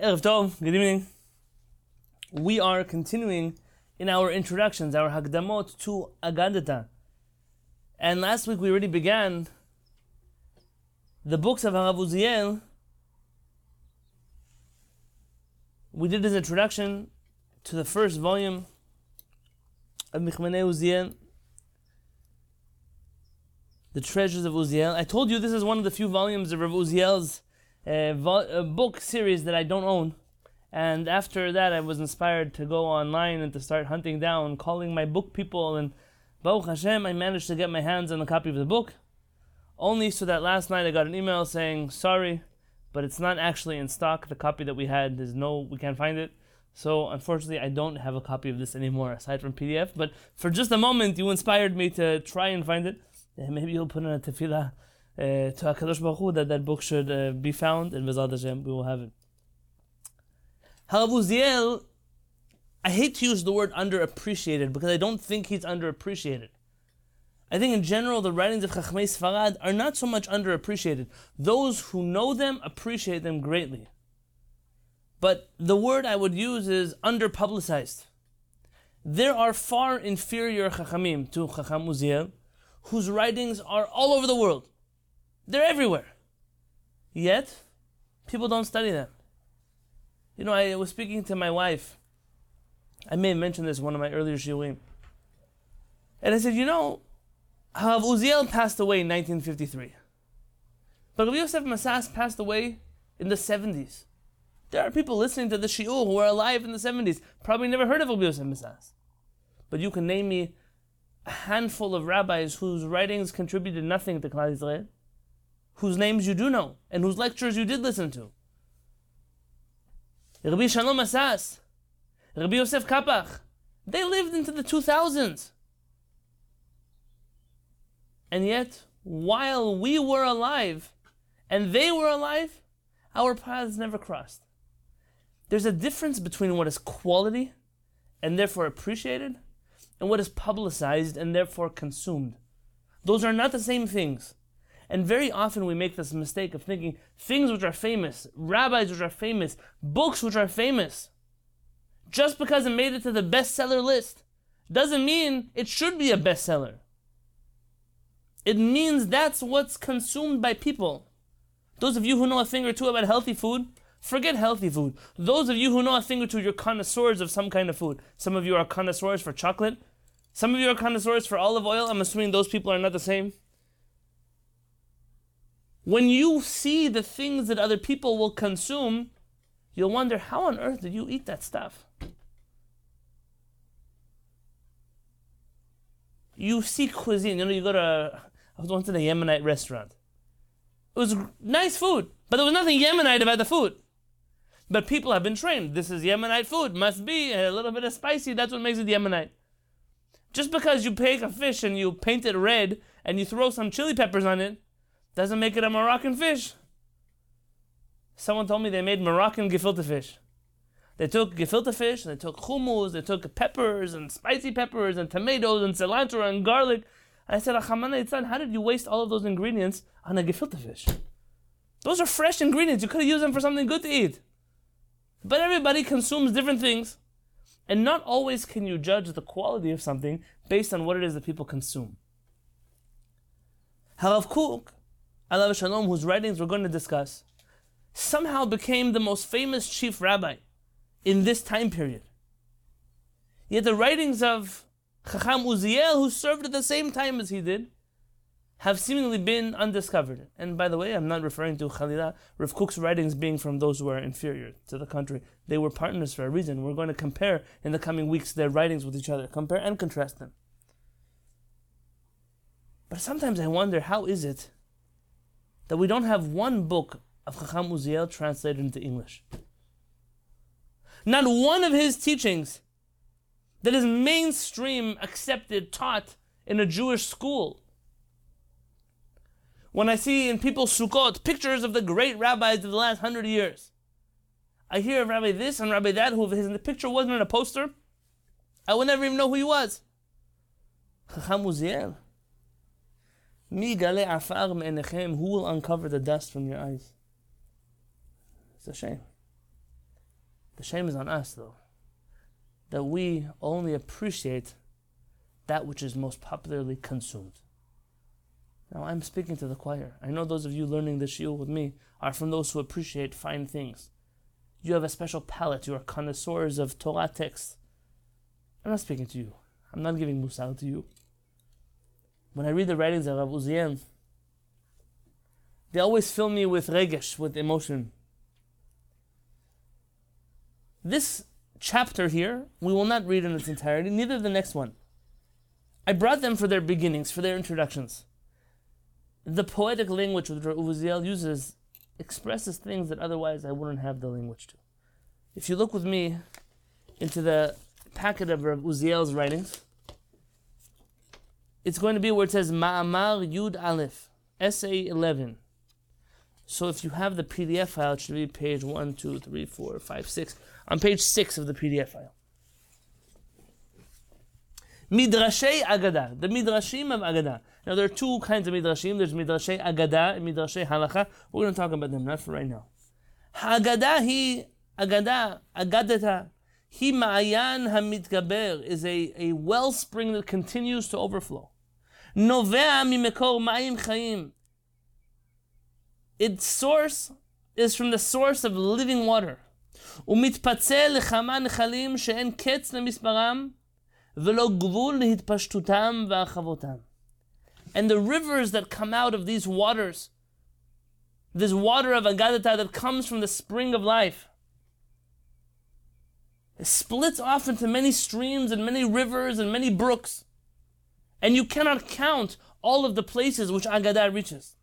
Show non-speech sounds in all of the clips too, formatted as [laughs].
Erev Tov, good evening. We are continuing in our introductions, our Hakdamot to Agadata. And last week we already began the books of Harav Uziel. We did his introduction to the first volume of Michmanei Uziel, The Treasures of Uziel. I told you this is one of the few volumes of Rav Uziel's uh, vo- uh, book series that I don't own. And after that, I was inspired to go online and to start hunting down, calling my book people, and Baruch Hashem, I managed to get my hands on a copy of the book. Only so that last night I got an email saying, sorry, but it's not actually in stock. The copy that we had, there's no, we can't find it. So unfortunately, I don't have a copy of this anymore, aside from PDF. But for just a moment, you inspired me to try and find it. Uh, maybe you'll put in a tefillah to HaKadosh Baruch Hu that that book should uh, be found, and Bezat Hashem, we will have it. Harav Uziel, I hate to use the word underappreciated because I don't think he's underappreciated. I think in general the writings of Chachmei Sfarad are not so much underappreciated. Those who know them appreciate them greatly. But the word I would use is underpublicized. There are far inferior Chachamim to Chacham Uziel, whose writings are all over the world. They're everywhere. Yet, people don't study them. You know, I was speaking to my wife. I may have mentioned this one of my earlier shiurim. And I said, you know, Harav Uziel passed away in 1953. But Rabbi Yosef Masas passed away in the 70s. There are people listening to the shiur who are alive in the 70s, probably never heard of Rabbi Yosef Masas. But you can name me a handful of rabbis whose writings contributed nothing to Klal Yisrael whose names you do know and whose lectures you did listen to. Rabbi Shalom Asas, Rabbi Yosef Kapach, they lived into the 2000s. And yet, while we were alive and they were alive, our paths never crossed. There's a difference between what is quality and therefore appreciated and what is publicized and therefore consumed. Those are not the same things. And very often we make this mistake of thinking things which are famous, rabbis which are famous, books which are famous, just because it made it to the bestseller list, doesn't mean it should be a bestseller. It means that's what's consumed by people. Those of you who know a thing or two about healthy food, forget healthy food. Those of you who know a thing or two, you're connoisseurs of some kind of food. Some of you are connoisseurs for chocolate. Some of you are connoisseurs for olive oil. I'm assuming those people are not the same. When you see the things that other people will consume, you'll wonder how on earth did you eat that stuff? You see cuisine, you know, you go to, I was once in a Yemenite restaurant. It was nice food, but there was nothing Yemenite about the food. But people have been trained. This is Yemenite food, must be a little bit of spicy, that's what makes it Yemenite. Just because you take a fish and you paint it red and you throw some chili peppers on it, doesn't make it a Moroccan fish. Someone told me they made Moroccan gefilte fish. They took gefilte fish, and they took hummus, they took peppers and spicy peppers and tomatoes and cilantro and garlic. And I said, Achamana how did you waste all of those ingredients on a gefilte fish? Those are fresh ingredients. You could have used them for something good to eat. But everybody consumes different things. And not always can you judge the quality of something based on what it is that people consume. Harav Kook alav shalom, whose writings we're going to discuss, somehow became the most famous chief rabbi in this time period. Yet the writings of Chacham Uziel, who served at the same time as he did, have seemingly been undiscovered. And by the way, I'm not referring to Khalila, Rav Kook's writings being from those who are inferior to the country. They were partners for a reason. We're going to compare in the coming weeks their writings with each other, compare and contrast them. But sometimes I wonder how is it that we don't have one book of Chacham Uziel translated into English. Not one of his teachings that is mainstream accepted, taught in a Jewish school. When I see in people's sukkot pictures of the great rabbis of the last hundred years, I hear of Rabbi this and Rabbi that, who his picture wasn't in a poster, I would never even know who he was. Chacham Uziel. Mi gale afar me'enechem, who will uncover the dust from your eyes? It's a shame. The shame is on us, though, that we only appreciate that which is most popularly consumed. Now, I'm speaking to the choir. I know those of you learning the shiur with me are from those who appreciate fine things. You have a special palate. You are connoisseurs of Torah texts. I'm not speaking to you. I'm not giving musar to you. When I read the writings of Rav Uziel, they always fill me with regesh, with emotion. This chapter here, we will not read in its entirety, neither the next one. I brought them for their beginnings, for their introductions. The poetic language that Uziel uses expresses things that otherwise I wouldn't have the language to. If you look with me into the packet of Rav Uziel's writings, it's going to be where it says Ma'amar Yud Aleph, SA 11. So if you have the PDF file, it should be page 1, 2, 3, 4, 5, 6. On page 6 of the PDF file. Midrashay Agada, the Midrashim of Agada. Now there are two kinds of Midrashim. There's Midrashay Agada and Midrashay Halacha. We're going to talk about them, not for right now. Agada hi Agada, Agadata, hi Ma'ayan HaMitgaber is a, a wellspring that continues to overflow. Novea mimekor ma'im chayim. Its source is from the source of living water. ומתפצל לכמה נחלים שאין קץ למספרם ולא גבול להתפשטותם והרחבותם. And the rivers that come out of these waters, this water of Agadata that comes from the spring of life, it splits off into many streams and many rivers and many brooks. And you cannot count all of the places which Agadah reaches.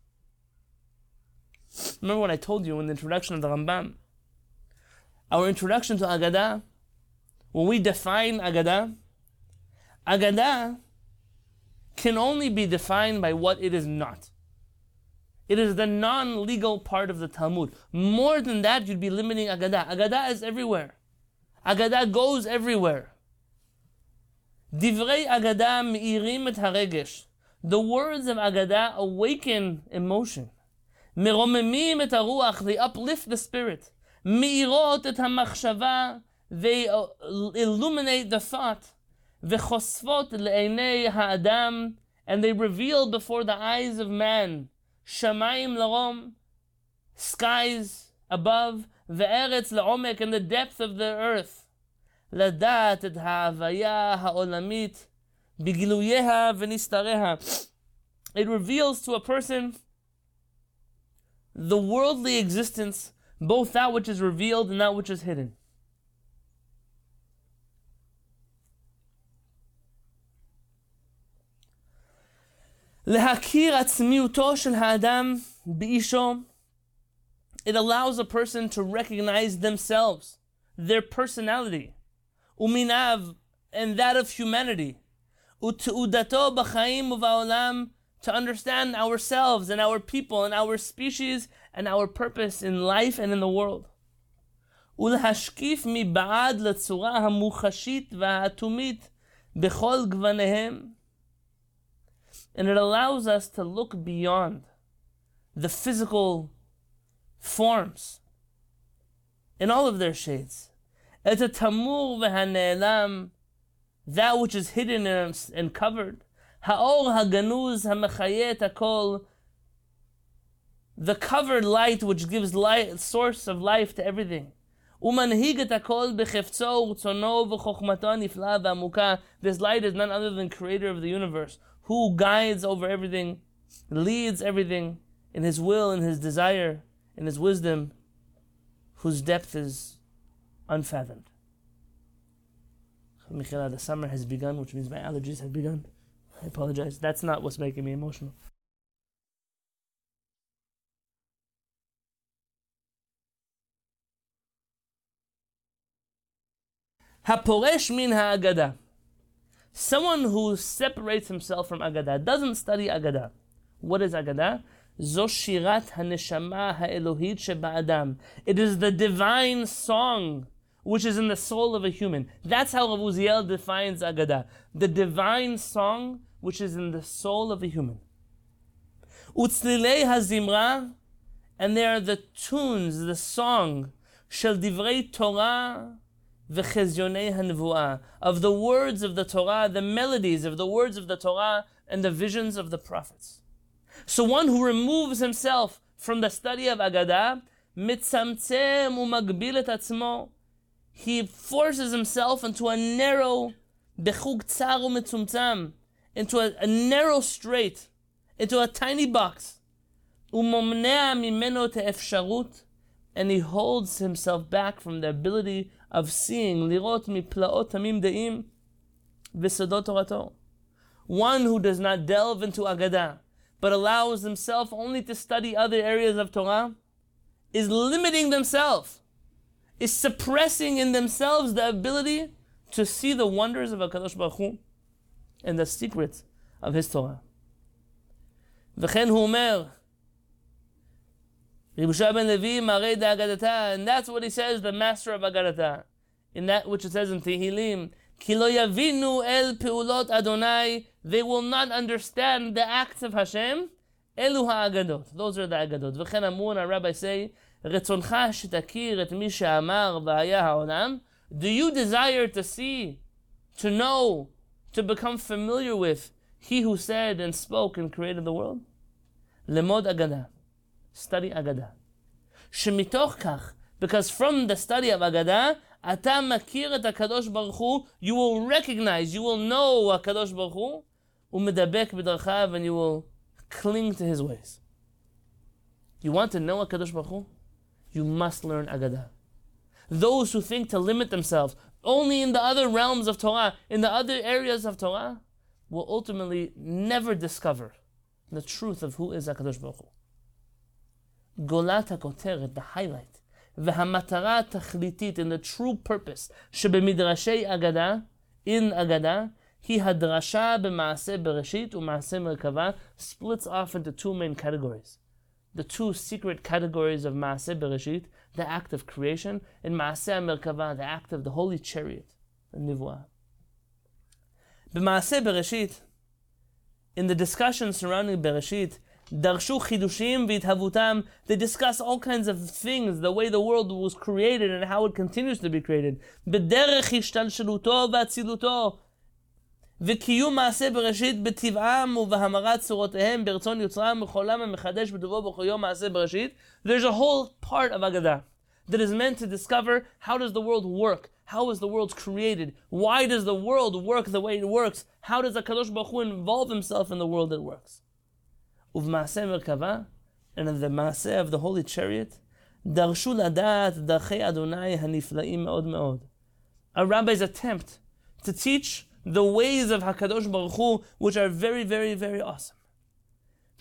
Remember what I told you in the introduction of the Rambam? Our introduction to Agadah, when we define Agadah, Agadah can only be defined by what it is not. It is the non legal part of the Talmud. More than that, you'd be limiting Agadah. Agadah is everywhere. Agadah goes everywhere. Divrei Agadah me'irim et haregesh. The words of Agadah awaken emotion. מרוממים את הרוח, they uplift the spirit. מאירות את המחשבה, they illuminate the thought. וחושפות לעיני האדם, and they reveal before the eyes of man. שמיים לרום, skies above, וארץ לעומק, and the depth of the earth. לדעת את ההוויה העולמית בגילוייה ונסתריה. It reveals to a person the worldly existence, both that which is revealed and that which is hidden. להכיר עצמיותו של האדם באישו, it allows a person to recognize themselves, their personality, uminav, and that of humanity, ותעודתו בחיים ובעולם, to understand ourselves and our people and our species and our purpose in life and in the world. ולהשקיף מבעד לצורה המוחשית והאטומית בכל גווניהם. And it allows us to look beyond the physical forms in all of their shades. את התמור והנעלם, that which is hidden and covered. האור הגנוז המחיה את הכל, the covered light which gives light, source of life to everything. ומנהיג את הכל בחפצו ורצונו וחוכמתו הנפלאה והעמוקה. This light is none other than creator of the universe, who guides over everything, leads everything in his will, in his desire, in his wisdom, whose depth is unfathomed. The summer has begun, which means my allergies have begun. I apologize. That's not what's making me emotional. Haporesh min ha'agada. Someone who separates himself from Agada, doesn't study Agada. What is Agada? Zoshirat Haneshama Ha'elohit Sheba'adam. It is the divine song which is in the soul of a human. That's how Rav defines Agada. The divine song which is in the soul of a human. Utzlilei HaZimra, and they are the tunes, the song, Shel Divrei Torah of the words of the Torah, the melodies of the words of the Torah, and the visions of the prophets. So one who removes himself from the study of Agadah, he forces himself into a narrow into a, a narrow strait, into a tiny box. And he holds himself back from the ability of seeing lirot de'im. One who does not delve into Agadah, but allows himself only to study other areas of Torah, is limiting themselves, is suppressing in themselves the ability to see the wonders of HaKadosh Baruch Hu and the secrets of His Torah. וכן הוא אומר, Ribusha ben Levi Marei Agadata, and that's what he says, the master of Agadata, in that which it says in Tehillim, Ki lo yavinu el peulot Adonai, they will not understand the acts of Hashem, elu ha'agadot. Those are the agadot. וכן אמרו, our rabbi say, רצונך שתכיר את מי שאמר והיה העולם, do you desire to see, to know, to become familiar with he who said and spoke and created the world? למוד אגדה study Agada. שמתוך כך, because from the study of Agada, אתה מכיר את הקדוש ברוך הוא, you will recognize, you will know הקדוש ברוך הוא, ומדבק בדרכיו, and you will cling to his ways. You want to know הקדוש ברוך הוא? You must learn Agada. Those who think to limit themselves only in the other realms of Torah, in the other areas of Torah, will ultimately never discover the truth of who is HaKadosh Baruch Hu. גולת הכותרת, the highlight, והמטרה התכליתית and the true purpose שבמדרשי אגדה, in אגדה, He hadrasha b'maaseh bereshit u'maaseh merkava splits off into two main categories. The two secret categories of maaseh bereshit, the act of creation, and maaseh merkava, the act of the holy chariot, the nivua. B'maaseh bereshit, in the discussion surrounding bereshit, darshu chidushim v'ithavutam. They discuss all kinds of things, the way the world was created and how it continues to be created. B'derech ishtalsheluto v'atziluto. וקיום מעשה בראשית בטבעם ובהמרת צורותיהם ברצון יוצרם ובחולם המחדש בטובו בכל יום מעשה בראשית. There's a whole part of Agadah that is meant to discover how does the world work? How is the world created? Why does the world work the way it works? How does HaKadosh Baruch Hu involve himself in the world that works? ובמעשה מרכבה, and in the מעשה of the holy chariot, דרשו לדעת דרכי אדוני הנפלאים מאוד מאוד. A rabbi's attempt to teach the ways of Hakadosh Baruch Hu, which are very, very, very awesome.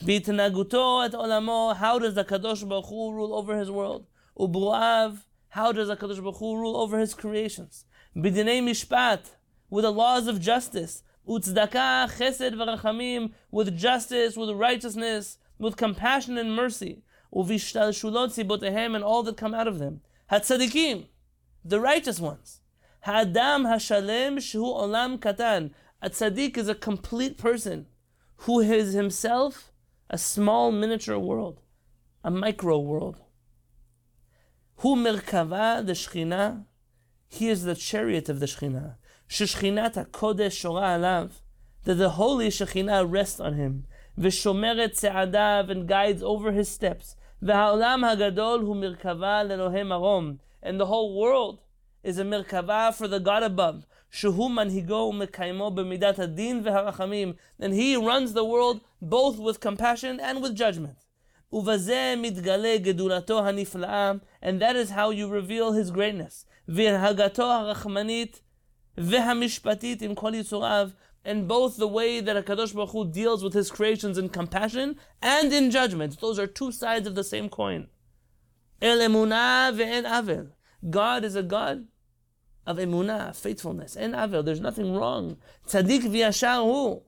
Bitnaguto et olamo, how does Hakadosh Baruch Hu rule over his world? U'b'uav, how does Hakadosh Baruch Hu rule over his creations? Bidinei mishpat, with the laws of justice. Utzdaka, chesed v'rachamim, with justice, with righteousness, with compassion and mercy. Uvishtal shulot and all that come out of them. Hatzadikim, the righteous ones. Hadam Hashalem Shu Olam Katan. A tzaddik is a complete person who is himself a small miniature world, a micro world. Hu Merkava the Shechina? He is the chariot of the Shechina. Sheshchinat kodesh Shora Alav. That the holy Shechina rests on him. Veshomeret Se'adav and guides over his steps. V'ha'olam HaGadol Hu Merkava Lelohem Arom. And the whole world is a Merkava for the God above. Shehu manhigo mekaimo b'midat adin v'harachamim. Then he runs the world both with compassion and with judgment. Uvaze mitgale gedulato hanifla'am. And that is how you reveal his greatness. V'hagato harachmanit v'hamishpatit im kol yitzurav. And both the way that HaKadosh Baruch Hu deals with his creations in compassion and in judgment. Those are two sides of the same coin. El emunah ve'en avel. God is a God of emunah, faithfulness, and avel. There's nothing wrong. Tzadik v'yashar hu.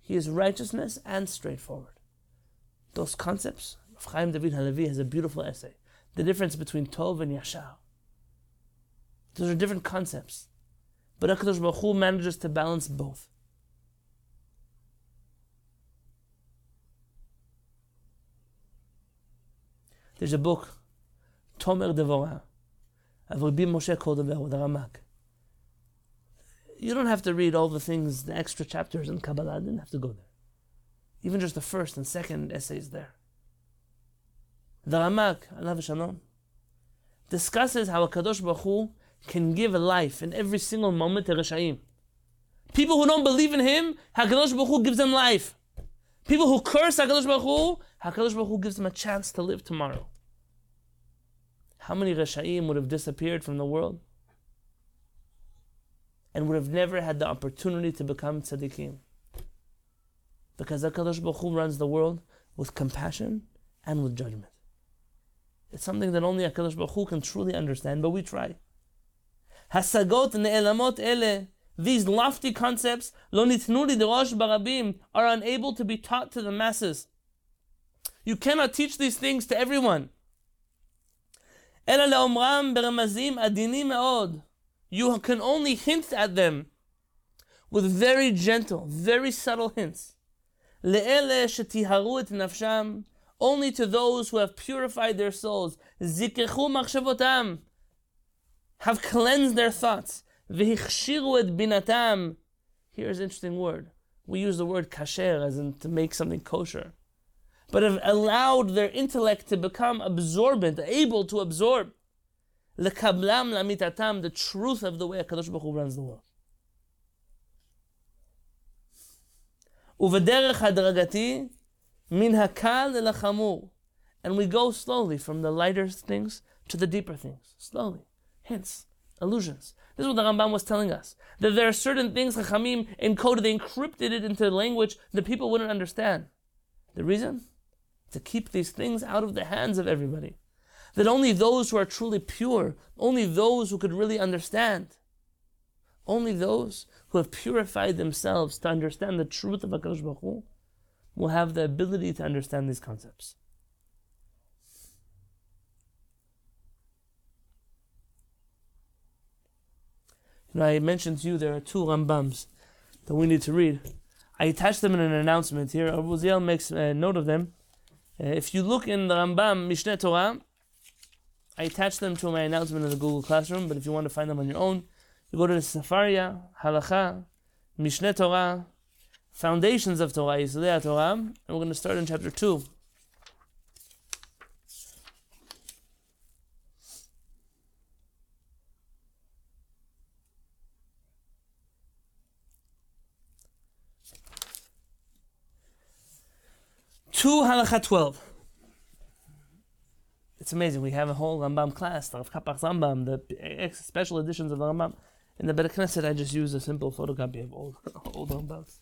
He is righteousness and straightforward. Those concepts, Chaim David Halevi has a beautiful essay. The difference between Tov and Yashar. Those are different concepts. But HaKadosh Baruch Hu manages to balance both. There's a book, Tomer Devorah, Rabbi Moshe called the Ramak. You don't have to read all the things, the extra chapters in Kabbalah. I didn't have to go there. Even just the first and second essays there. The Ramak, Allah Shalom, discusses how a Kadosh Baruch Hu can give life in every single moment to Rishayim. People who don't believe in Him, HaKadosh Baruch Hu gives them life. People who curse HaKadosh Baruch Hu, HaKadosh Baruch Hu gives them a chance to live tomorrow. How many Rishayim would have disappeared from the world? And would have never had the opportunity to become tzaddikim. Because HaKadosh Baruch Hu runs the world with compassion and with judgment. It's something that only HaKadosh Baruch Hu can truly understand, but we try. Hasagot ne'elamot ele, these lofty concepts, lo nitnuli derosh barabim, are unable to be taught to the masses. You cannot teach these things to everyone. Ela le'omram beramazim adinim me'od. You can only hint at them with very gentle, very subtle hints. Le'ele shetiharu et nafsham, only to those who have purified their souls. Zikechu machshavotam, have cleansed their thoughts. V'hichshiru et binatam. Here's an interesting word. We use the word kasher as in to make something kosher But have allowed their intellect to become absorbent, able to absorb. Lekablam lamitatam, the truth of the way HaKadosh Baruch Hu runs the world. ובדרך הדרגתי Min hakal el And we go slowly from the lighter things to the deeper things. Slowly. Hints, allusions. This is what the Rambam was telling us. That there are certain things Chachamim encoded, they encrypted it into language that people wouldn't understand. The reason? To keep these things out of the hands of everybody. That only those who are truly pure, only those who could really understand, only those who have purified themselves to understand the truth of HaKadosh Baruch will have the ability to understand these concepts. I mentioned to you there are two Rambams that we need to read. I attached them in an announcement here. Rav Uziel makes a note of them. Uh, if you look in the Rambam Mishneh Torah, I attach them to my announcement in the Google Classroom, but if you want to find them on your own, you go to the Sefaria, Halacha, Mishneh Torah, foundations of Torah, Yisodei Torah, and we're going to start in chapter 2. Two halacha 12. It's amazing. We have a whole Rambam class, the Rav Kapach Rambam, the special editions of the Rambam. In the Bet Knesset, I just use a simple photocopy of old, old [laughs] Rambams.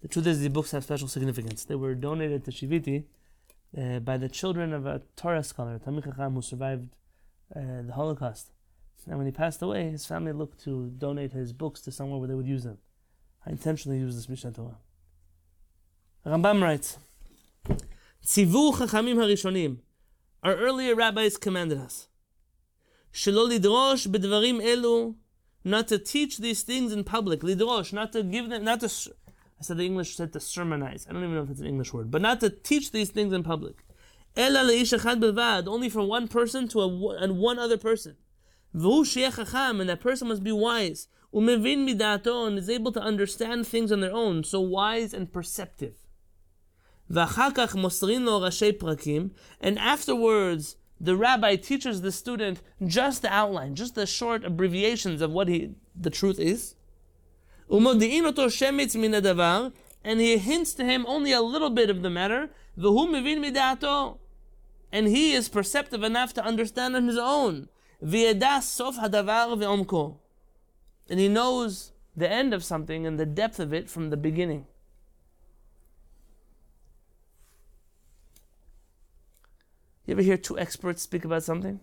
The truth is, the books have special significance. They were donated to Shiviti uh, by the children of a Torah scholar, Talmid Chacham, who survived uh, the Holocaust. And when he passed away, his family looked to donate his books to somewhere where they would use them. I intentionally used this Mishnah Torah. Rambam writes, Tzivu Chachamim Harishonim. Our earlier rabbis commanded us, Shelo lidrosh bedvarim elu, not to teach these things in public. Lidrosh, not to give them, not to I said the English said to sermonize. I don't even know if it's an English word, but not to teach these things in public. Only from one person to a, and one other person. And that person must be wise. And is able to understand things on their own. So wise and perceptive. And afterwards, the rabbi teaches the student just the outline, just the short abbreviations of what he, the truth is. And he hints to him only a little bit of the matter. And he is perceptive enough to understand on his own. And he knows the end of something and the depth of it from the beginning. You ever hear two experts speak about something?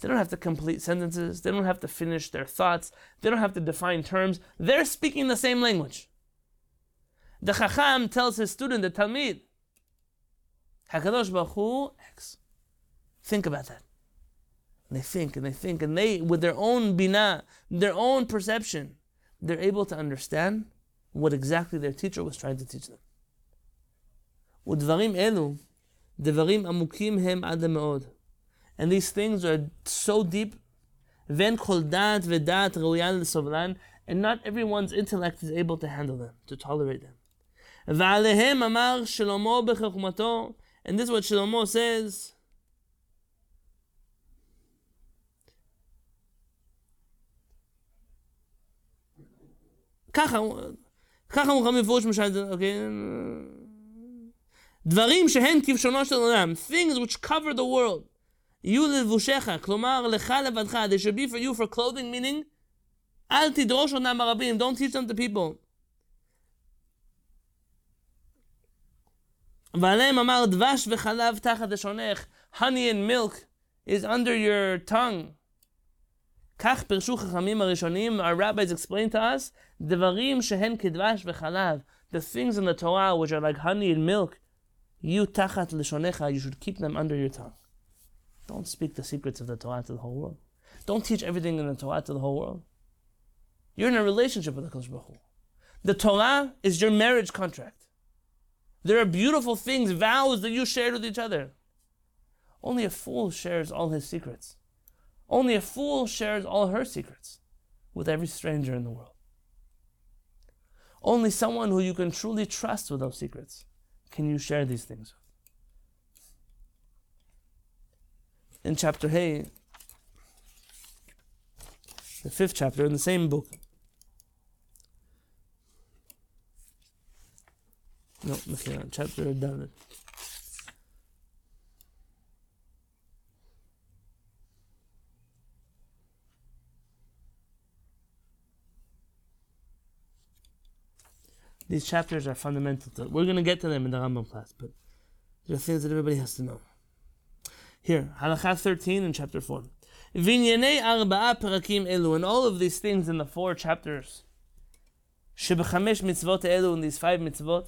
They don't have to complete sentences. They don't have to finish their thoughts. They don't have to define terms. They're speaking the same language. The Chacham tells his student, the Talmid, Hakadosh Baruch Hu X. Think about that. And they think and they think and they, with their own bina, their own perception, they're able to understand what exactly their teacher was trying to teach them. ודברים אלו, דברים עמוקים הם עד מאוד. And these things are so deep, ואין כל דעת ודעת ראויה לסובלן, and not everyone's intellect is able to handle them, to tolerate them. ועליהם אמר שלמה בחוכמתו, and this is what Shlomo says, ככה, ככה מוכן מפורש משל, אוקיי? דברים שהן כבשונו של עולם, things which cover the world, יהיו לבושיך, כלומר לך לבדך, they should be for you for clothing, meaning, אל תדרוש אותם ברבים, don't teach them to people. ועליהם אמר דבש וחלב תחת לשונך, honey and milk is under your tongue. כך פירשו חכמים הראשונים, our rabbis explain to us, דברים שהן כדבש וחלב, the things in the Torah which are like honey and milk, you tachat לשונך, you should keep them under your tongue. Don't speak the secrets of the Torah to the whole world. Don't teach everything in the Torah to the whole world. You're in a relationship with the Kodesh Baruch Hu. The Torah is your marriage contract. There are beautiful things, vows that you shared with each other. Only a fool shares all his secrets. Only a fool shares all her secrets with every stranger in the world. Only someone who you can truly trust with those secrets can you share these things with. In chapter Hey, the fifth chapter in the same book. No, chapter Dalet. These chapters are fundamental. To, we're going to get to them in the Rambam class, but there are things that everybody has to know. Here, Halakha 13 in chapter 4. Vinyanei arba'a perakim elu, and all of these things in the four chapters, shebechamesh mitzvot elu, in these five mitzvot,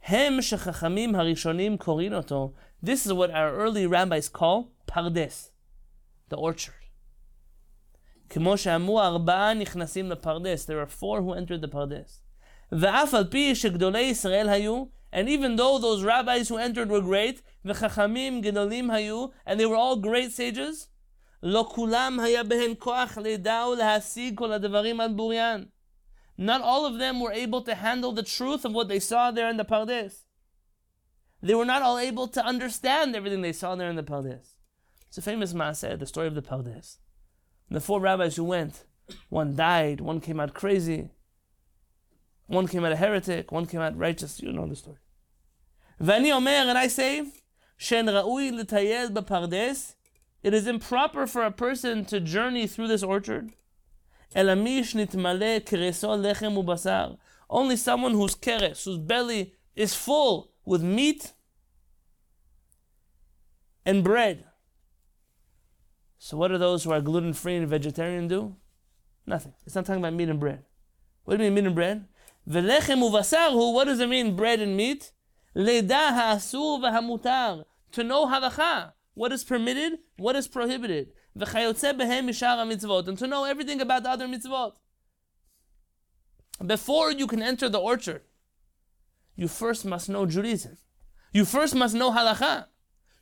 hem shechachamim harishonim korin oto. This is what our early rabbis call pardes, the orchard. כמו שאמרו ארבעה נכנסים לפרדס. There are four who entered the pardes. and even though those rabbis who entered were great, וחכמים גדולים היו, and they were all great sages, לא כולם היה בהם כוח לידע ולהשיג כל הדברים על בוריין. Not all of them were able to handle the truth of what they saw there in the Pardes. They were not all able to understand everything they saw there in the Pardes. It's a famous Maaseh, the story of the Pardes. The four rabbis who went, one died, one came out crazy, one came out a heretic, one came out righteous. You know the story. Vani Omer, and I say, Shen Ra'ui Litayel Bapardes. It is improper for a person to journey through this orchard. Elamish lechem ubasar. Only someone whose keres, whose belly is full with meat and bread. So, what do those who are gluten free and vegetarian do? Nothing. It's not talking about meat and bread. What do you mean, meat and bread? Velechem uvasaru, what does it mean, bread and meat? Leda ha'asur v'hamutar, to know halacha, what is permitted, what is prohibited. V'chayotze behem mishar mitzvot, and to know everything about the other mitzvot. Before you can enter the orchard, you first must know Judaism. You first must know halacha.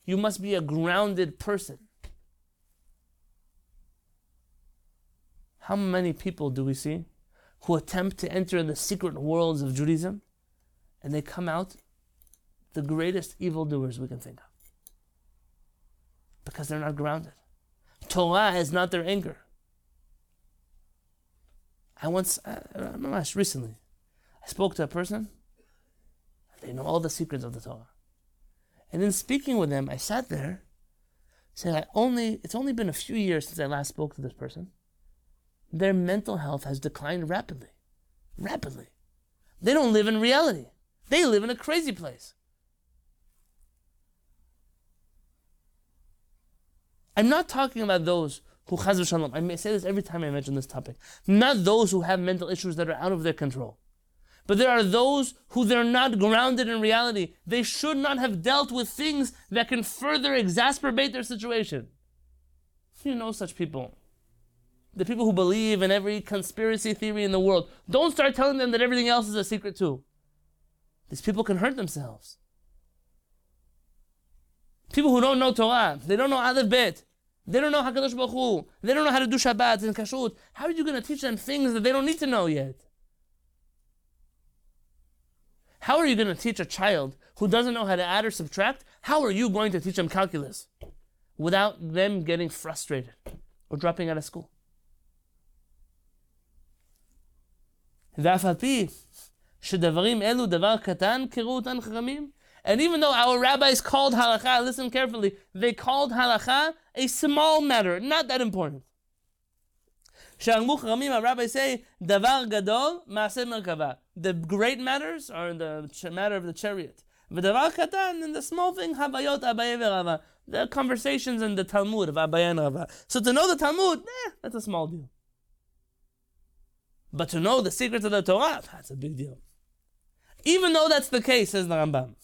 You must be a grounded person. How many people do we see who attempt to enter the secret worlds of Judaism, and they come out the greatest evildoers we can think of. Because they're not grounded. Torah is not their anger. I once, uh, recently, I spoke to a person, they know all the secrets of the Torah. And in speaking with them, I sat there, saying, I only, it's only been a few years since I last spoke to this person their mental health has declined rapidly. Rapidly. They don't live in reality. They live in a crazy place. I'm not talking about those who chaz shalom. I may say this every time I mention this topic. Not those who have mental issues that are out of their control. But there are those who they're not grounded in reality. They should not have dealt with things that can further exacerbate their situation. You know such people the people who believe in every conspiracy theory in the world, don't start telling them that everything else is a secret too. These people can hurt themselves. People who don't know Torah, they don't know Aleph Bet, they don't know Hakadosh Baruch Hu, they don't know how to do Shabbat and Kashrut. How are you going to teach them things that they don't need to know yet? How are you going to teach a child who doesn't know how to add or subtract? How are you going to teach them calculus without them getting frustrated or dropping out of school? ואף על פי שדברים אלו דבר קטן, קראו אותן חכמים, and even though our rabbis called halacha, listen carefully, they called halacha a small matter, not that important. שאמרו חכמים, our rabbis say, דבר גדול, מעשה מרכבה. The great matters are in the matter of the chariot. ודבר קטן, in the small thing, havayot אביי ורבא. The conversations in the Talmud of Abaye and Rava. So to know the Talmud, eh, that's a small deal. But to know the secrets of the Torah, that's a big deal. Even though that's the case, says the Rambam.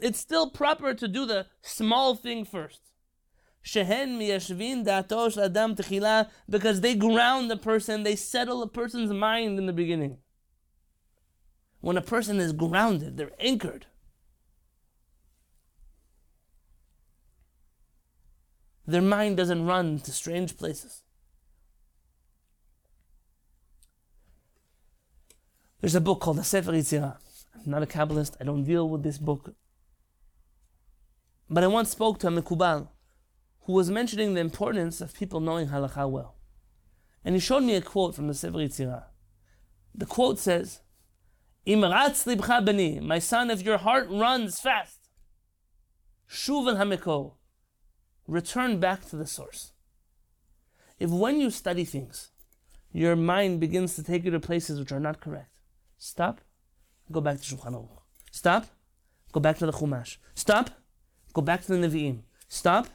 It's still proper to do the small thing first. Because they ground the person, they settle a person's mind in the beginning. When a person is grounded, they're anchored. Their mind doesn't run to strange places. There's a book called the Sefer Yetzirah. I'm not a Kabbalist, I don't deal with this book. But I once spoke to a Mekubal who was mentioning the importance of people knowing halakha well. And he showed me a quote from the Sefer Yetzirah. The quote says, Imratz libcha bani, my son, if your heart runs fast, shuv al return back to the source. If when you study things, your mind begins to take you to places which are not correct, Stop. Go back to Shulchan Aruch. Stop. Go back to the Chumash. Stop. Go back to the Nevi'im. Stop.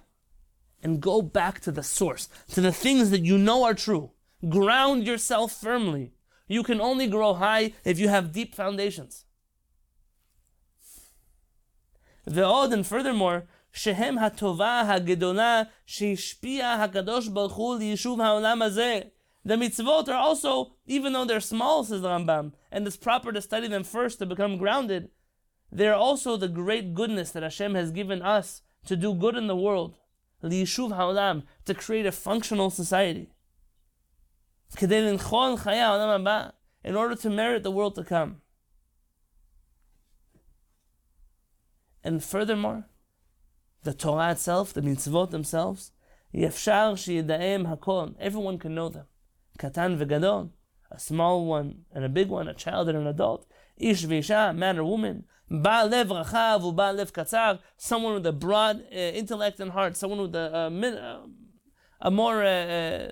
And go back to the source, to the things that you know are true. Ground yourself firmly. You can only grow high if you have deep foundations. ועוד, and furthermore, שהם הטובה הגדולה שהשפיע הקדוש ברוך הוא ליישוב העולם הזה. The mitzvot are also, even though they're small, says the Rambam, and it's proper to study them first to become grounded, they're also the great goodness that Hashem has given us to do good in the world, liyishuv ha'olam, to create a functional society. In order to merit the world to come. And furthermore, the Torah itself, the mitzvot themselves, everyone can know them. Katan v'gadol, a small one and a big one, a child and an adult. Ish v'isha, man or woman. Ba lev rachav u'ba'lev katzar, someone with a broad uh, intellect and heart, someone with a, a, more, uh, uh,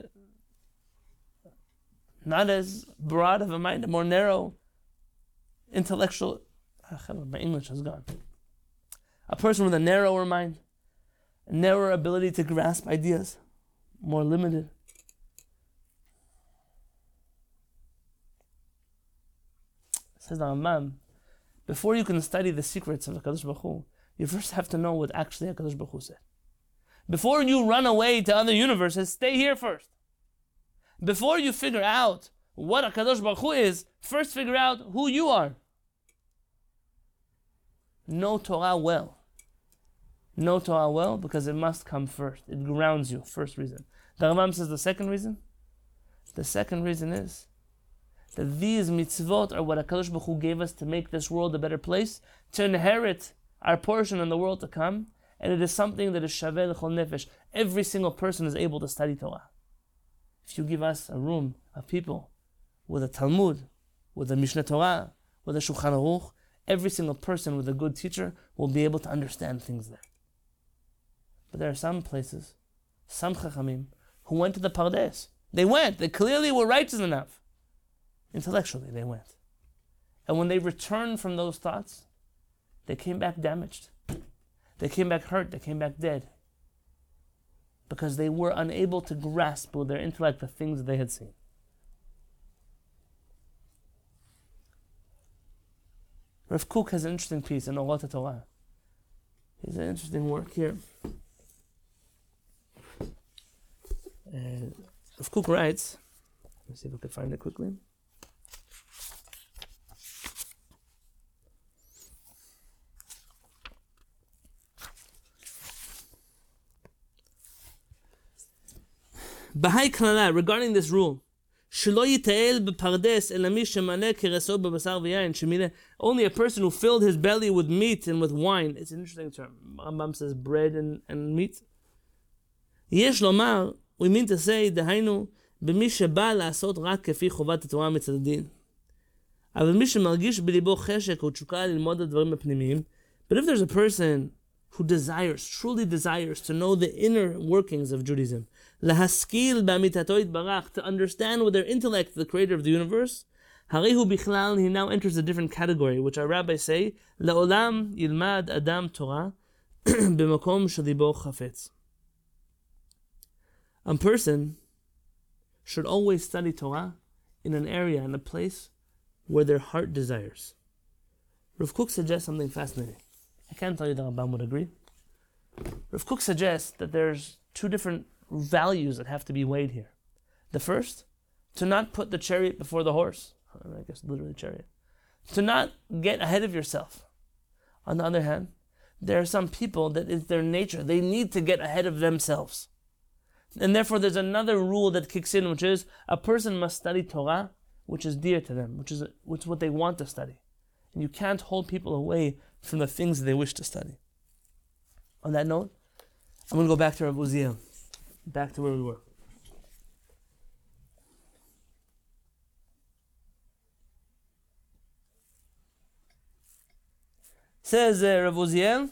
not as broad of a mind, a more narrow intellectual. My English has gone. A person with a narrower mind, a narrower ability to grasp ideas, more limited. Says the Rambam, before you can study the secrets of HaKadosh Baruch Hu, you first have to know what actually HaKadosh Baruch Hu said. Before you run away to other universes, stay here first. Before you figure out what HaKadosh Baruch Hu is, first figure out who you are. Know Torah well. Know Torah well because it must come first. It grounds you, first reason. The Rambam says the second reason. The second reason is that these mitzvot are what HaKadosh Baruch Hu gave us to make this world a better place, to inherit our portion in the world to come, and it is something that is shaveh l'chol nefesh. Every single person is able to study Torah. If you give us a room of people with a Talmud, with a Mishneh Torah, with a Shulchan Aruch, every single person with a good teacher will be able to understand things there. But there are some places, some Chachamim, who went to the Pardes. They went, they clearly were righteous enough. Intellectually, they went. And when they returned from those thoughts, they came back damaged. They came back hurt. They came back dead. Because they were unable to grasp with their intellect the things that they had seen. Rav Kook has an interesting piece in Orot Torah. He's an interesting work here. Uh, Rav Kook writes, let me see if I can find it quickly. Bahai Kalala, regarding this rule, שלא יטייל בפרדס אלא מי שמלא כרסו בבשר ויין, שמילא, only a person who filled his belly with meat and with wine. It's an interesting term. Rambam says bread and, and meat. יש לומר, we mean to say, דהיינו, במי שבא לעשות רק כפי חובת התורה מצד הדין. אבל מי שמרגיש בליבו חשק או תשוקה ללמוד הדברים הפנימיים, but if there's a person who desires, truly desires to know the inner workings of Judaism, להשכיל באמיתתו יתברך, to understand with their intellect the creator of the universe, הרי הוא בכלל, he now enters a different category, which our rabbis say, לעולם ילמד אדם תורה [clears throat] במקום שליבו חפץ. A person should always study Torah in an area, in a place where their heart desires. Rav Kook suggests something fascinating. I can't tell you that Rambam would agree. Rav Kook suggests that there's two different values that have to be weighed here. The first, to not put the chariot before the horse. I guess literally chariot. To not get ahead of yourself. On the other hand, there are some people that, is their nature. They need to get ahead of themselves. And therefore, there's another rule that kicks in, which is a person must study Torah, which is dear to them, which is, which is what they want to study. And you can't hold people away from the things that they wish to study. On that note, I'm going to go back to Rav Uziel, back to where we were. Says uh, Rav Uziel,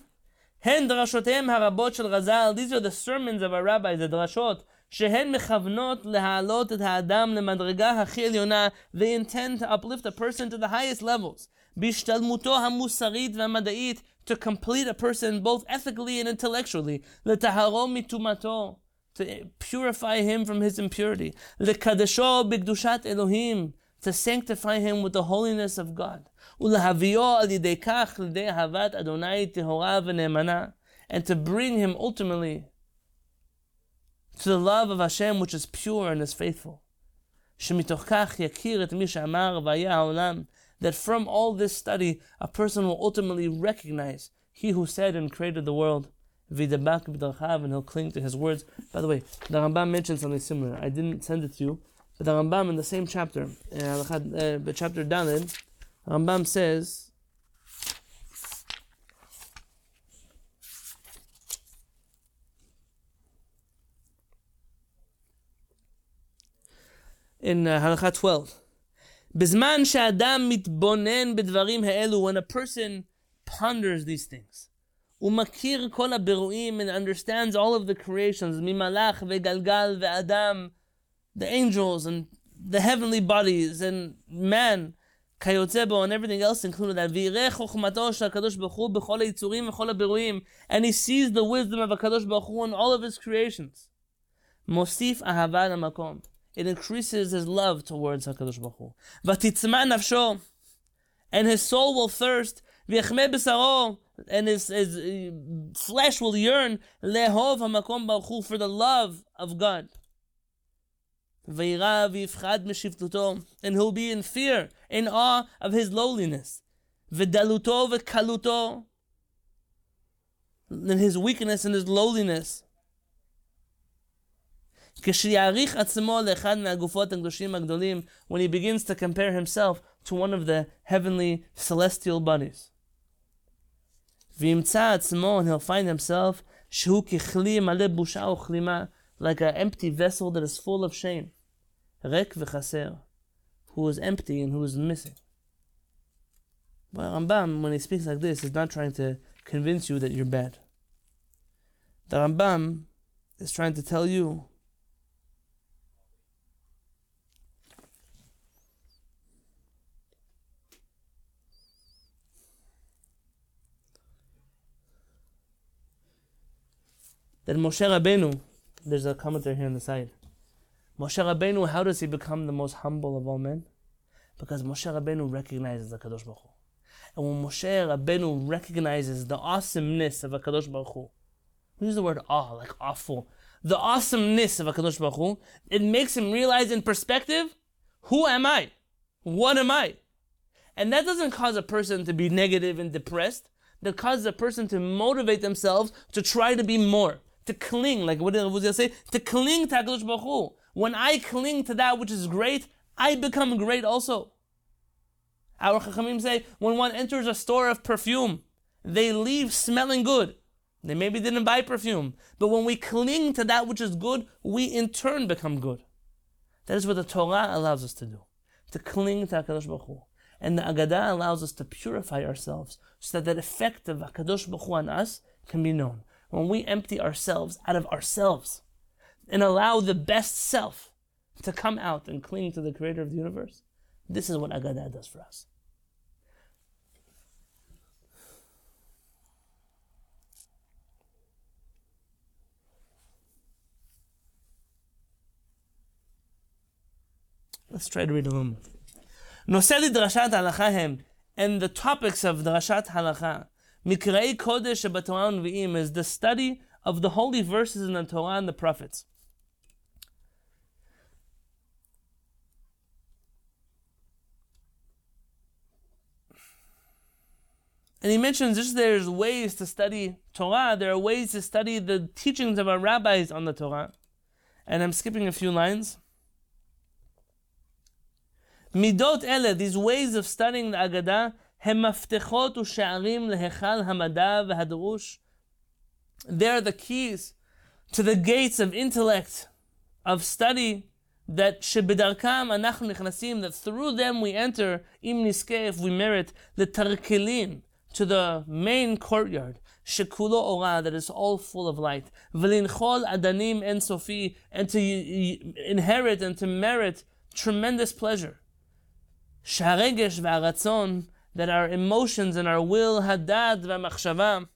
הן דרשותיהם הרבות של רז"ל, these are the sermons of our rabbis, the דרשות, שהן מכוונות להעלות את האדם למדרגה הכי עליונה, they intend to uplift a person to the highest levels. בהשתלמותו המוסרית והמדעית, to complete a person both ethically and intellectually, לטהרו מטומאתו, to purify him from his impurity, לקדשו בקדושת אלוהים, to sanctify him with the holiness of God. ולהביאו על ידי כך לידי אהבת אדוני טהורה ונאמנה, and to bring him ultimately to the love of Hashem which is pure and is faithful. שמתוך כך יכיר את מי שאמר והיה העולם, that from all this study a person will ultimately recognize he who said and created the world, and he'll cling to his words. By the way, the Rambam mentioned something similar. I didn't send it to you, but the Rambam in the same chapter, uh, uh, chapter Daled, Rambam says, in uh, Halakha 12, בזמן שאדם מתבונן בדברים האלו, when a person ponders these things, ומכיר כל הבירואים and understands all of the creations, ממלאך וגלגל ואדם, the angels and the heavenly bodies and man, כיוצא בו and everything else included that, ויראה חוכמתו של הקדוש ברוך הוא בכל היצורים וכל הבירואים, and he sees the wisdom of הקדוש ברוך הוא in all of his creations. מוסיף אהבה למקום. It increases his love towards HaKadosh Baruch Hu. And his soul will thirst. And his, his uh, flesh will yearn. For the love of God. And he'll be in fear, in awe of his lowliness. And his weakness and his lowliness. When he begins to compare himself to one of the heavenly celestial bodies. and he'll find himself like an empty vessel that is full of shame. who is empty and who is missing. But Rambam, when he speaks like this, is not trying to convince you that you're bad. The Rambam is trying to tell you that Moshe Rabbeinu, there's a commentary here on the side. Moshe Rabbeinu, how does he become the most humble of all men? Because Moshe Rabbeinu recognizes the Kadosh Baruch Hu. And when Moshe Rabbeinu recognizes the awesomeness of a Kadosh Baruch Hu, we use the word awe, like awful. The awesomeness of a Kadosh Baruch Hu, it makes him realize in perspective, who am I? What am I? And that doesn't cause a person to be negative and depressed. That causes a person to motivate themselves to try to be more to cling, like what did Rav say? To cling to HaKadosh Baruch Hu. When I cling to that which is great, I become great also. Our Chachamim say, when one enters a store of perfume, they leave smelling good. They maybe didn't buy perfume, but when we cling to that which is good, we in turn become good. That is what the Torah allows us to do, to cling to HaKadosh Baruch Hu. And the Agadah allows us to purify ourselves so that that effect of HaKadosh Baruch Hu on us can be known when we empty ourselves out of ourselves and allow the best self to come out and cling to the creator of the universe, this is what Agada does for us. Let's try to read a little more. Noseli Drashat Halacha And the topics of the Drashat Halacha Mikrei Kodesh Batalan V'im is the study of the holy verses in the Torah and the prophets. And he mentions just there's ways to study Torah, there are ways to study the teachings of our rabbis on the Torah. And I'm skipping a few lines. Midot Ele, these ways of studying the Agadah, הם מפתחות ושערים להיכל המדע והדרוש. They're the keys to the gates of intellect, of study, that שבדרכם אנחנו נכנסים, that through them we enter, אם נזכה, if we merit, לתרקלין, to the main courtyard, שכולו אורה, that is all full of light, ולנחול אדנים אין סופי, and to inherit and to merit tremendous pleasure. שהרגש והרצון, that our emotions and our will, hadad v'machshava,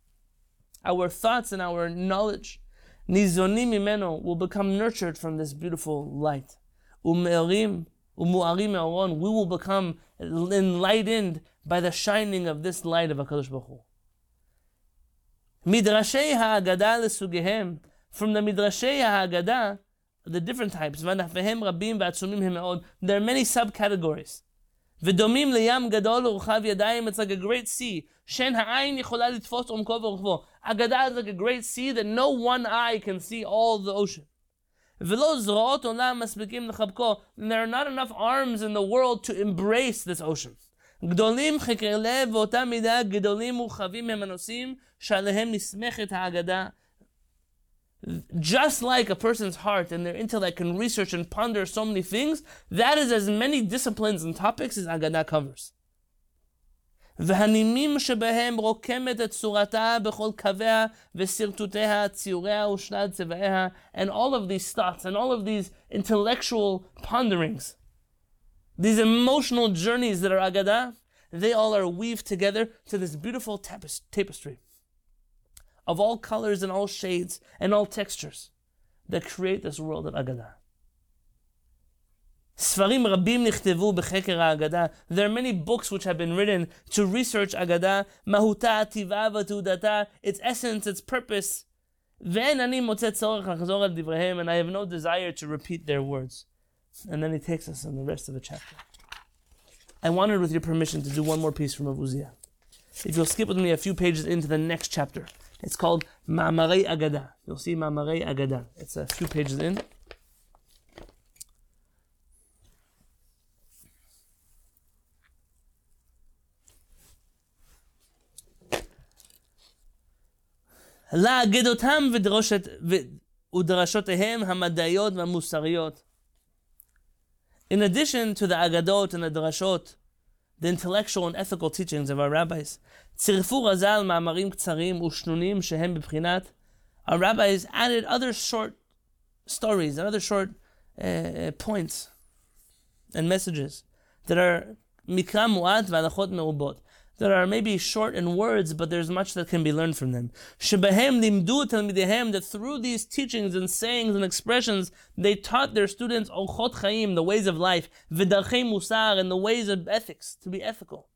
our thoughts and our knowledge, nizonim imeno, will become nurtured from this beautiful light. Ume'erim, umu'arim e'oron, we will become enlightened by the shining of this light of HaKadosh Baruch Hu. Midrashei ha'agadah lesugehem, from the midrashei ha'agadah, the different types, v'nafehem v'atzumim There are many subcategories. ודומים לים גדול ורחב ידיים, it's like a great sea, שאין העין יכולה לתפוס עומקו ורחבו. אגדה is like a great sea that no one eye can see all the ocean. ולא זרועות עולם מספיקים לחבקו, and there are not enough arms in the world to embrace this ocean. גדולים חקרי לב ואותה מידה גדולים ורחבים הם הנושאים שעליהם נסמכת האגדה just like a person's heart and their intellect can research and ponder so many things, that is as many disciplines and topics as Agadah covers. והנימים שבהם רוקמת את צורתה בכל קוויה ושרטוטיה, ציוריה ושלל צבעיה, and all of these thoughts and all of these intellectual ponderings, these emotional journeys that are Agadah, they all are weaved together to this beautiful tapestry of all colors and all shades and all textures that create this world of Agadah. ספרים רבים נכתבו בחקר האגדה. There are many books which have been written to research אגדה, מהותה, טיבה ותעודתה, its essence, its purpose. ואין אני מוצא צורך לחזור על דבריהם, and I have no desire to repeat their words. And then he takes us in the rest of the chapter. I wanted, with your permission, to do one more piece from Avuzia. If you'll skip with me a few pages into the next chapter. It's called Ma'amarei Agada. You'll see Ma'amarei Agada. It's a few pages in. לאגדותם ודרשותיהם המדעיות והמוסריות. In addition to the agadot and the drashot, the intellectual and ethical teachings of our rabbis, צירפו רז"ל מאמרים קצרים ושנונים שהם בבחינת, our rabbis added other short stories and other short uh, points and messages that are מקרא מועט והלכות מרובות. that are maybe short in words, but there's much that can be learned from them. That through these teachings and sayings and expressions, they taught their students ochot chaim, the ways of life, vidachim musar, and the ways of ethics, to be ethical.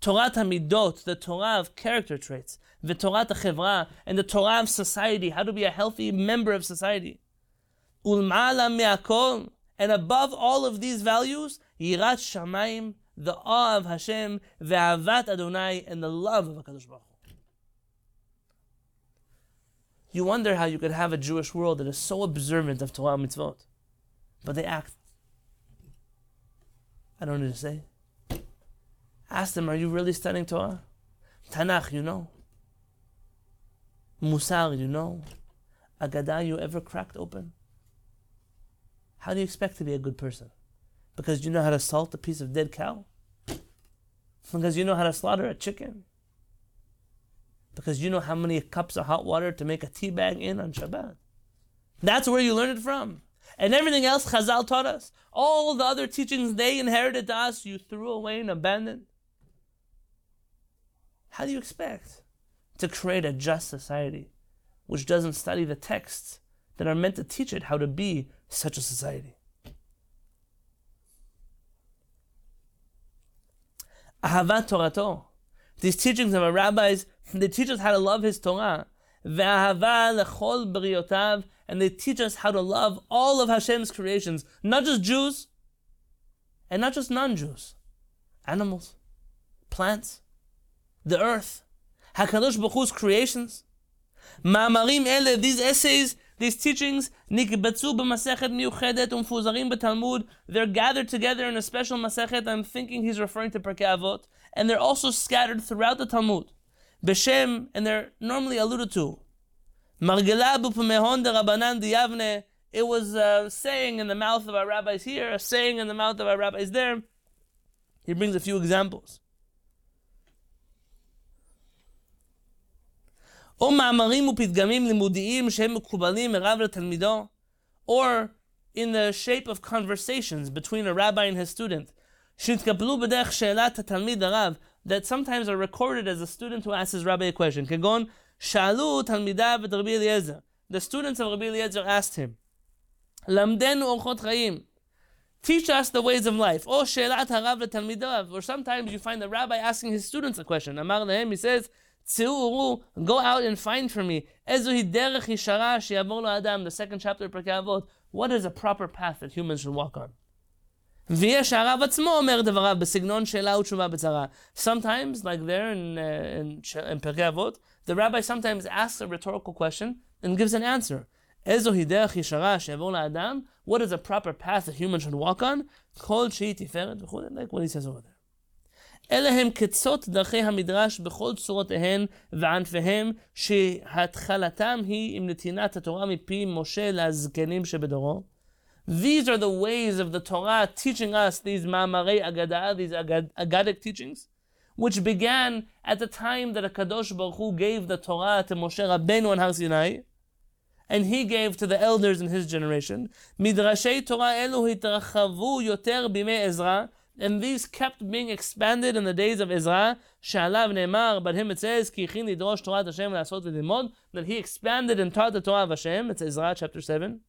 Torah Hamidot, the Torah of character traits, the Torah Chevra, and the Torah of society, how to be a healthy member of society. Ulmala me'akol, and above all of these values, Yirat Shamaim, the awe of Hashem, ve'avat Adonai, and the love of HaKadosh Baruch You wonder how you could have a Jewish world that is so observant of Torah mitzvot, but they act. I don't need to say. Ask them, are you really studying Torah? Tanakh, you know. Musar, you know. Agadah, you ever cracked open? How do you expect to be a good person? Because you know how to salt a piece of dead cow? Because you know how to slaughter a chicken? Because you know how many cups of hot water to make a tea bag in on Shabbat? That's where you learn it from. And everything else Chazal taught us. All the other teachings they inherited to us, you threw away and abandoned. How do you expect to create a just society which doesn't study the texts that are meant to teach it how to be such a society? Ahavat Torato. These teachings of our rabbis, they teach us how to love his Torah. lechol briotav, and they teach us how to love all of Hashem's creations, not just Jews, and not just non-Jews, animals, plants, the earth, Hakadosh Baruch creations. Ma'amarim ele, these essays, these teachings, nikbatzu b'masechet miuchedet umfuzarim b'talmud, they're gathered together in a special masechet. I'm thinking he's referring to Pirkei Avot, and they're also scattered throughout the Talmud. B'Shem, and they're normally alluded to. Margela de it was a saying in the mouth of our rabbis here, a saying in the mouth of our rabbis there. He brings a few examples. או מאמרים ופתגמים לימודיים שהם מקובלים מרב לתלמידו, or in the shape of conversations between a rabbi and his student, שהתקבלו בדרך שאלת התלמיד הרב, that sometimes are recorded as a student who asks his rabbi a question, כגון, שאלו תלמידיו את רבי אליעזר. The students of Rabbi Eliezer asked him, למדנו אורחות חיים. Teach us the ways of life. או שאלת הרב לתלמידיו. Or sometimes you find the rabbi asking his students a question. אמר להם, he says, go out and find for me. The second chapter of Pirkei Avot. What is a proper path that humans should walk on? Sometimes, like there in, uh, in, in Pirkei Avot, the rabbi sometimes asks a rhetorical question and gives an answer. What is a proper path that humans should walk on? Like what he says over there. אלה הם קצות דרכי המדרש בכל צורותיהן וענפיהם, שהתחלתם היא עם נתינת התורה מפי משה לזקנים שבדורו. These are the ways of the Torah teaching us these Ma'amarei Agadah, these Agadic teachings, which began at the time that Kadosh Baruch Hu gave the Torah to Moshe Rabbeinu on Har Sinai, and he gave to the elders in his generation. Midrashei Torah elu hitrachavu yoter bimei Ezra, and these kept being expanded in the days of Ezra. Shalav Ne'mar, but him it says, Ki lidrosh Torah Hashem la'asot v'limod, that he expanded and taught the Torah of Hashem. It's Ezra chapter 7.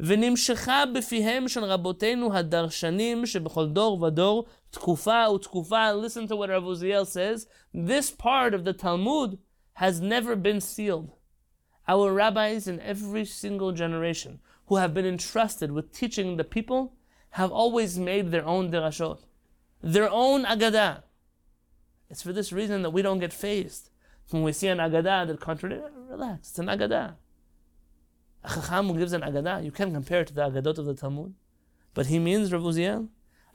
ונמשכה בפיהם של רבותינו הדרשנים שבכל דור ודור, תקופה ותקופה, listen to what Rav Uziel says, this part of the Talmud has never been sealed. Our rabbis in every single generation who have been entrusted with teaching the people have always made their own derashot, their own agadah. It's for this reason that we don't get fazed when we see an agadah that contradicts. Relax, it's an agadah. A chacham who gives an agadah, you can't compare it to the agadot of the Talmud, but he means Rav Uziel.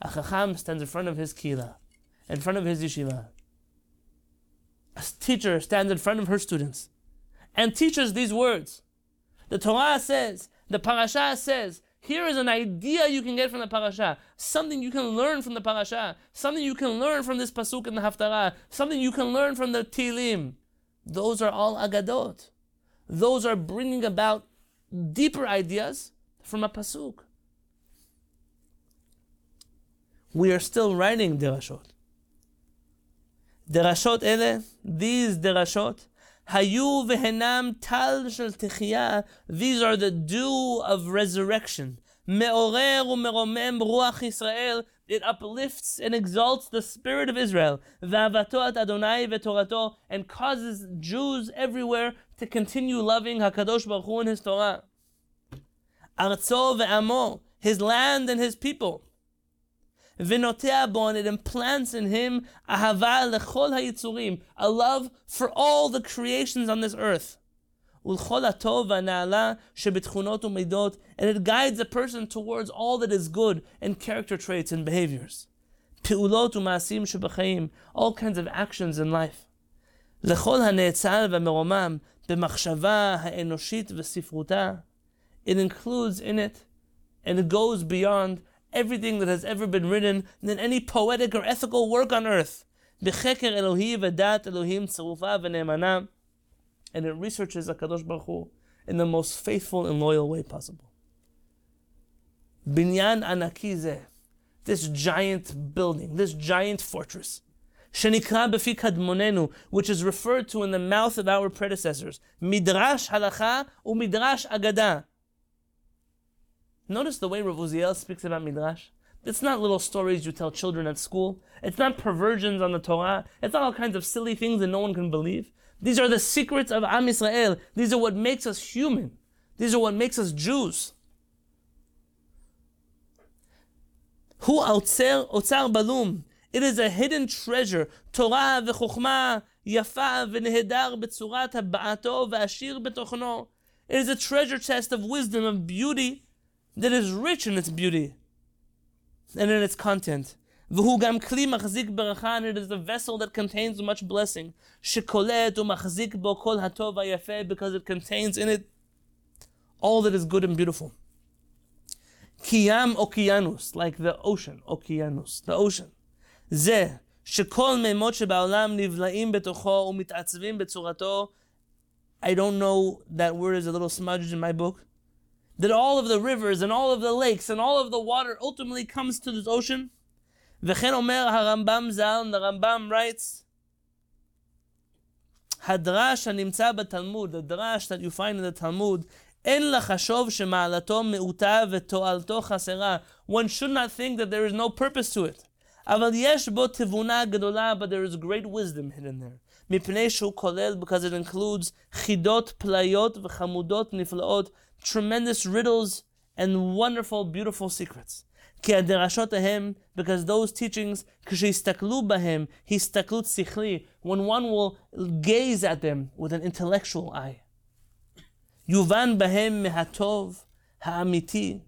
A chacham stands in front of his kila, in front of his yeshiva. A teacher stands in front of her students and teaches these words. The Torah says, the parasha says, here is an idea you can get from the parasha, something you can learn from the parasha, something you can learn from this pasuk in the haftarah, something you can learn from the tilim. Those are all agadot. Those are bringing about deeper ideas from a pasuk. We are still writing derashot. Derashot ele, these derashot, Hayu vehenam tal shel These are the dew of resurrection. Me'orer u'meromem ruach Israel. It uplifts and exalts the spirit of Israel. V'avatot Adonai v'torato. And causes Jews everywhere to continue loving HaKadosh Baruch Hu and His Torah. Arzo ve'amo. His land and His people. It implants in him a love for all the creations on this earth. and it guides a person towards all that is good and character traits and behaviors. all kinds of actions in life. It includes in it, and it goes beyond everything that has ever been written than any poetic or ethical work on earth. And it researches HaKadosh Baruch Hu in the most faithful and loyal way possible. Binyan Anakize, this giant building, this giant fortress, Shenikra which is referred to in the mouth of our predecessors, Midrash Halacha u Midrash Agada. Notice the way Rav Uziel speaks about Midrash. It's not little stories you tell children at school. It's not perversions on the Torah. It's not all kinds of silly things that no one can believe. These are the secrets of Am Yisrael. These are what makes us human. These are what makes us Jews. Hu Otzer Balum. It is a hidden treasure. Torah v'chokhmah yafa v'nehedar b'tzurat haba'ato v'ashir b'tochno. It is a treasure chest of wisdom, of beauty, that is rich in its beauty and in its content. והוא גם כלי מחזיק ברכה, and it is a vessel that contains much blessing. שקולט ומחזיק בו כל הטוב היפה, because it contains in it all that is good and beautiful. קיים אוקיינוס, like the ocean, אוקיינוס, the ocean. זה שכל מימות שבעולם נבלעים בתוכו ומתעצבים בצורתו, I don't know, that word is a little smudged in my book that all of the rivers and all of the lakes and all of the water ultimately comes to this ocean? V'chen omer harambam zal, and the Rambam writes, Hadrash הנמצא בתלמוד, the drash that you find in the Talmud, אין לחשוב שמעלתו מעוטה ותועלתו חסרה. One should not think that there is no purpose to it. אבל יש בו תבונה גדולה, but there is great wisdom hidden there. מפני שהוא כולל, because it includes חידות, פלאיות וחמודות נפלאות tremendous riddles and wonderful, beautiful secrets. Because those teachings, when one will gaze at them with an intellectual eye. Yuvan bahem mehatov ha'amiti.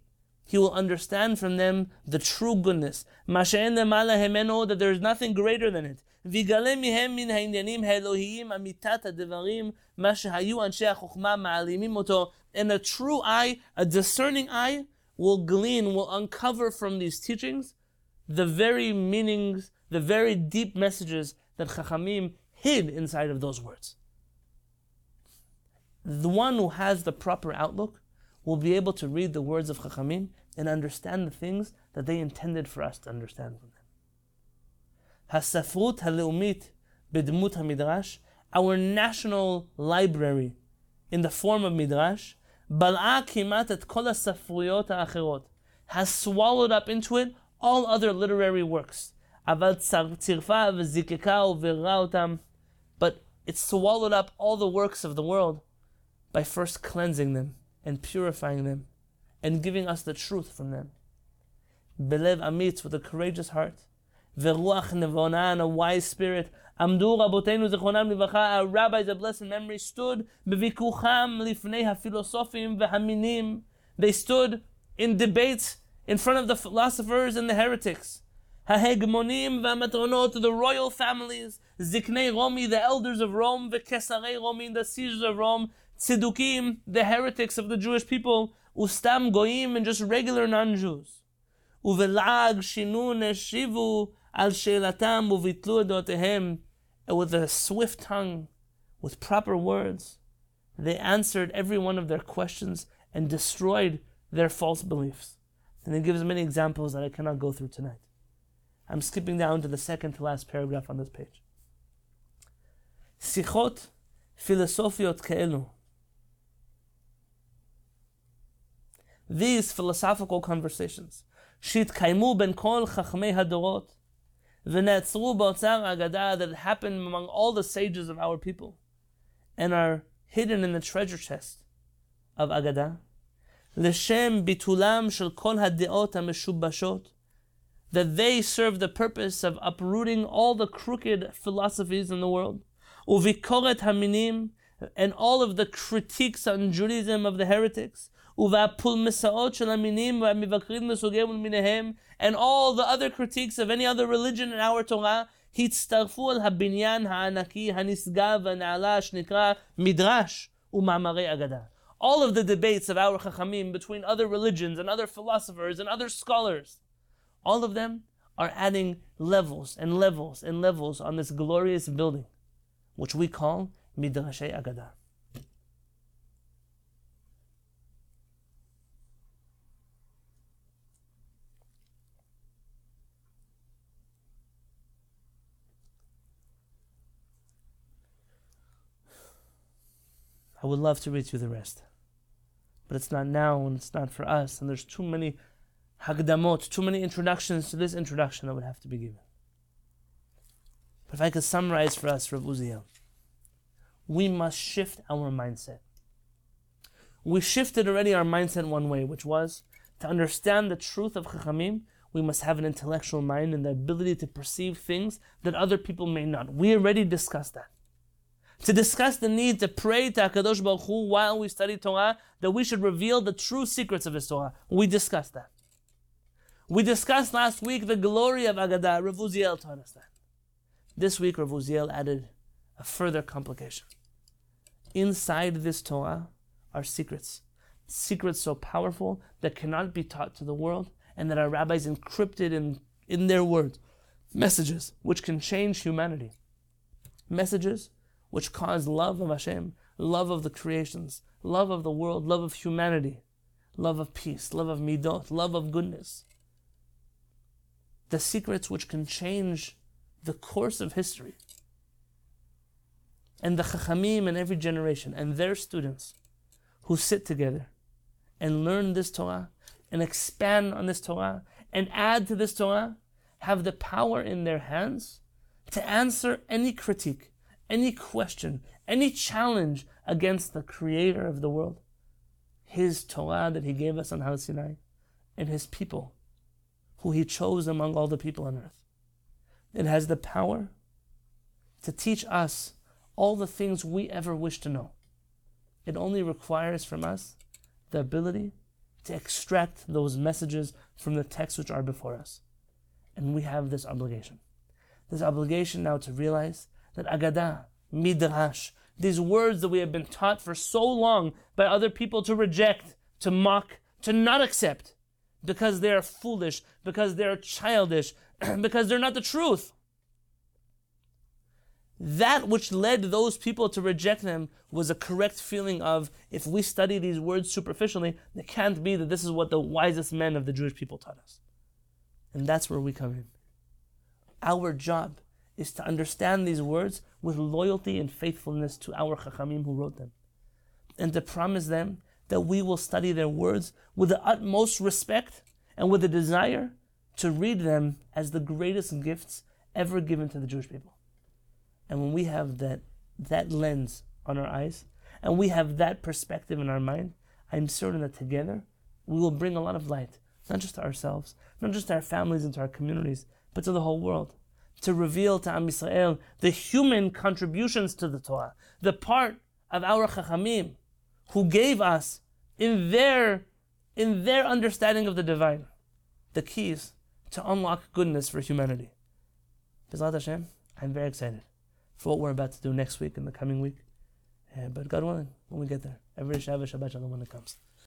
He will understand from them the true goodness. That there is nothing greater than it. ויגלה מהם מן העניינים האלוהיים אמיתת הדברים, מה שהיו אנשי החוכמה מעלימים אותו. And a true eye, a discerning eye, will glean, will uncover from these teachings the very meanings, the very deep messages that Chachamim hid inside of those words. The one who has the proper outlook will be able to read the words of Chachamim and understand the things that they intended for us to understand from them. הספרות הלאומית בדמות המדרש, our national library in the form of midrash, בלעה כמעט את כל הספרויות האחרות, has swallowed up into it all other literary works. אבל צירפה וזיקקה וביררה אותם, but it swallowed up all the works of the world by first cleansing them and purifying them and giving us the truth from them. Belev amitz with a courageous heart, Veruach Nevona and a wise spirit. Amdu Rabotenu Zechonam Livacha, our rabbis of blessed memory, stood bevikucham lifnei hafilosofim vehaminim. They stood in debates in front of the philosophers and the heretics. Hahegmonim v'amatronot, the royal families. Ziknei Romi, the elders of Rome. V'kesarei Romi, the Caesars of Rome. Tzedukim, the heretics of the Jewish people. Ustam Goyim, and just regular non-Jews. Uvelag shinu neshivu al shelatam uvitlu adotehem, and with a swift tongue, with proper words, they answered every one of their questions and destroyed their false beliefs. And it gives many examples that I cannot go through tonight. I'm skipping down to the second to last paragraph on this page. Sichot philosophiot ke'elu. These philosophical conversations. Shit kaimu ben kol chachmei hadorot that happened among all the sages of our people and are hidden in the treasure chest of Agadah. L'shem bitulam shel kol hadeot hameshubashot that they serve the purpose of uprooting all the crooked philosophies in the world. Uvikoret haminim and all of the critiques on Judaism of the heretics. Uvapul misaot shel haminim v'mivakrim v'sugem minahem and all the other critiques of any other religion in our Torah, הצטרפו על הבניין הענקי הנשגב והנעלה שנקרא מדרש ומאמרי אגדה. All of the debates of our Chachamim between other religions and other philosophers and other scholars, all of them are adding levels and levels and levels on this glorious building, which we call Midrashay Agadah. I would love to read through the rest. But it's not now and it's not for us, and there's too many hakdamot, too many introductions to this introduction that would have to be given. But if I could summarize for us, Rav Uziel, we must shift our mindset. We shifted already our mindset one way, which was to understand the truth of Chachamim, we must have an intellectual mind and the ability to perceive things that other people may not. We already discussed that to discuss the need to pray to HaKadosh Baruch Hu while we study Torah, that we should reveal the true secrets of His Torah. We discussed that. We discussed last week the glory of Agadah. Rav Uziel taught us that. This week, Rav Uziel added a further complication. Inside this Torah are secrets. Secrets so powerful that cannot be taught to the world and that our rabbis encrypted in, in their words. Messages which can change humanity. Messages which cause love of Hashem, love of the creations, love of the world, love of humanity, love of peace, love of midot, love of goodness. The secrets which can change the course of history. And the Chachamim in every generation and their students who sit together and learn this Torah and expand on this Torah and add to this Torah have the power in their hands to answer any critique any question, any challenge against the creator of the world, his Torah that he gave us on Har Sinai, and his people, who he chose among all the people on earth. It has the power to teach us all the things we ever wish to know. It only requires from us the ability to extract those messages from the texts which are before us. And we have this obligation. This obligation now to realize that Agadah, Midrash, these words that we have been taught for so long by other people to reject, to mock, to not accept, because they are foolish, because they are childish, [clears throat] because they're not the truth. That which led those people to reject them was a correct feeling of if we study these words superficially, it can't be that this is what the wisest men of the Jewish people taught us. And that's where we come in. Our job is to understand these words with loyalty and faithfulness to our Chachamim who wrote them. And to promise them that we will study their words with the utmost respect and with a desire to read them as the greatest gifts ever given to the Jewish people. And when we have that, that lens on our eyes, and we have that perspective in our mind, I'm certain that together we will bring a lot of light, not just to ourselves, not just to our families and to our communities, but to the whole world to reveal to Am Yisrael the human contributions to the Torah, the part of our Chachamim who gave us in their in their understanding of the divine the keys to unlock goodness for humanity. B'ezrat Hashem, I'm very excited for what we're about to do next week and the coming week. Uh, but God willing, when we get there, every Shabbat, Shabbat Shalom when it comes.